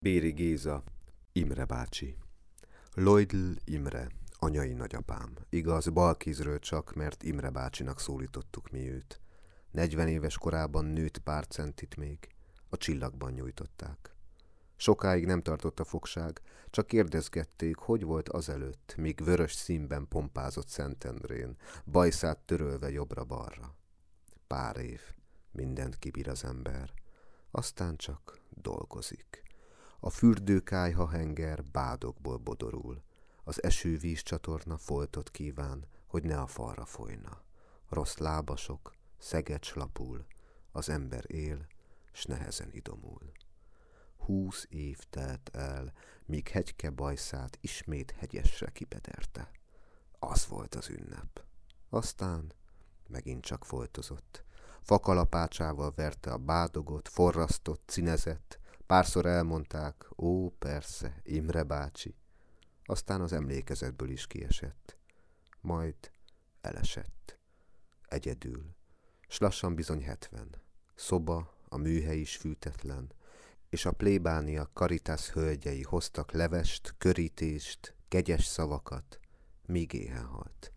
Béri Géza, Imre bácsi. Lloydl Imre, anyai nagyapám. Igaz, balkizről csak, mert Imre bácsinak szólítottuk mi őt. Negyven éves korában nőtt pár centit még. A csillagban nyújtották. Sokáig nem tartott a fogság, csak kérdezgették, hogy volt azelőtt, míg vörös színben pompázott Szentendrén, bajszát törölve jobbra-balra. Pár év, mindent kibír az ember, aztán csak dolgozik. A fürdőkájha henger bádokból bodorul. Az esővíz csatorna foltot kíván, hogy ne a falra folyna. Rossz lábasok, szegecs lapul, az ember él, s nehezen idomul. Húsz év telt el, míg hegyke bajszát ismét hegyesre kipederte. Az volt az ünnep. Aztán megint csak foltozott. Fakalapácsával verte a bádogot, forrasztott, cinezett, Párszor elmondták, ó, persze, Imre bácsi. Aztán az emlékezetből is kiesett. Majd elesett. Egyedül. S lassan bizony hetven. Szoba, a műhely is fűtetlen, és a plébánia karitász hölgyei hoztak levest, körítést, kegyes szavakat, míg éhen halt.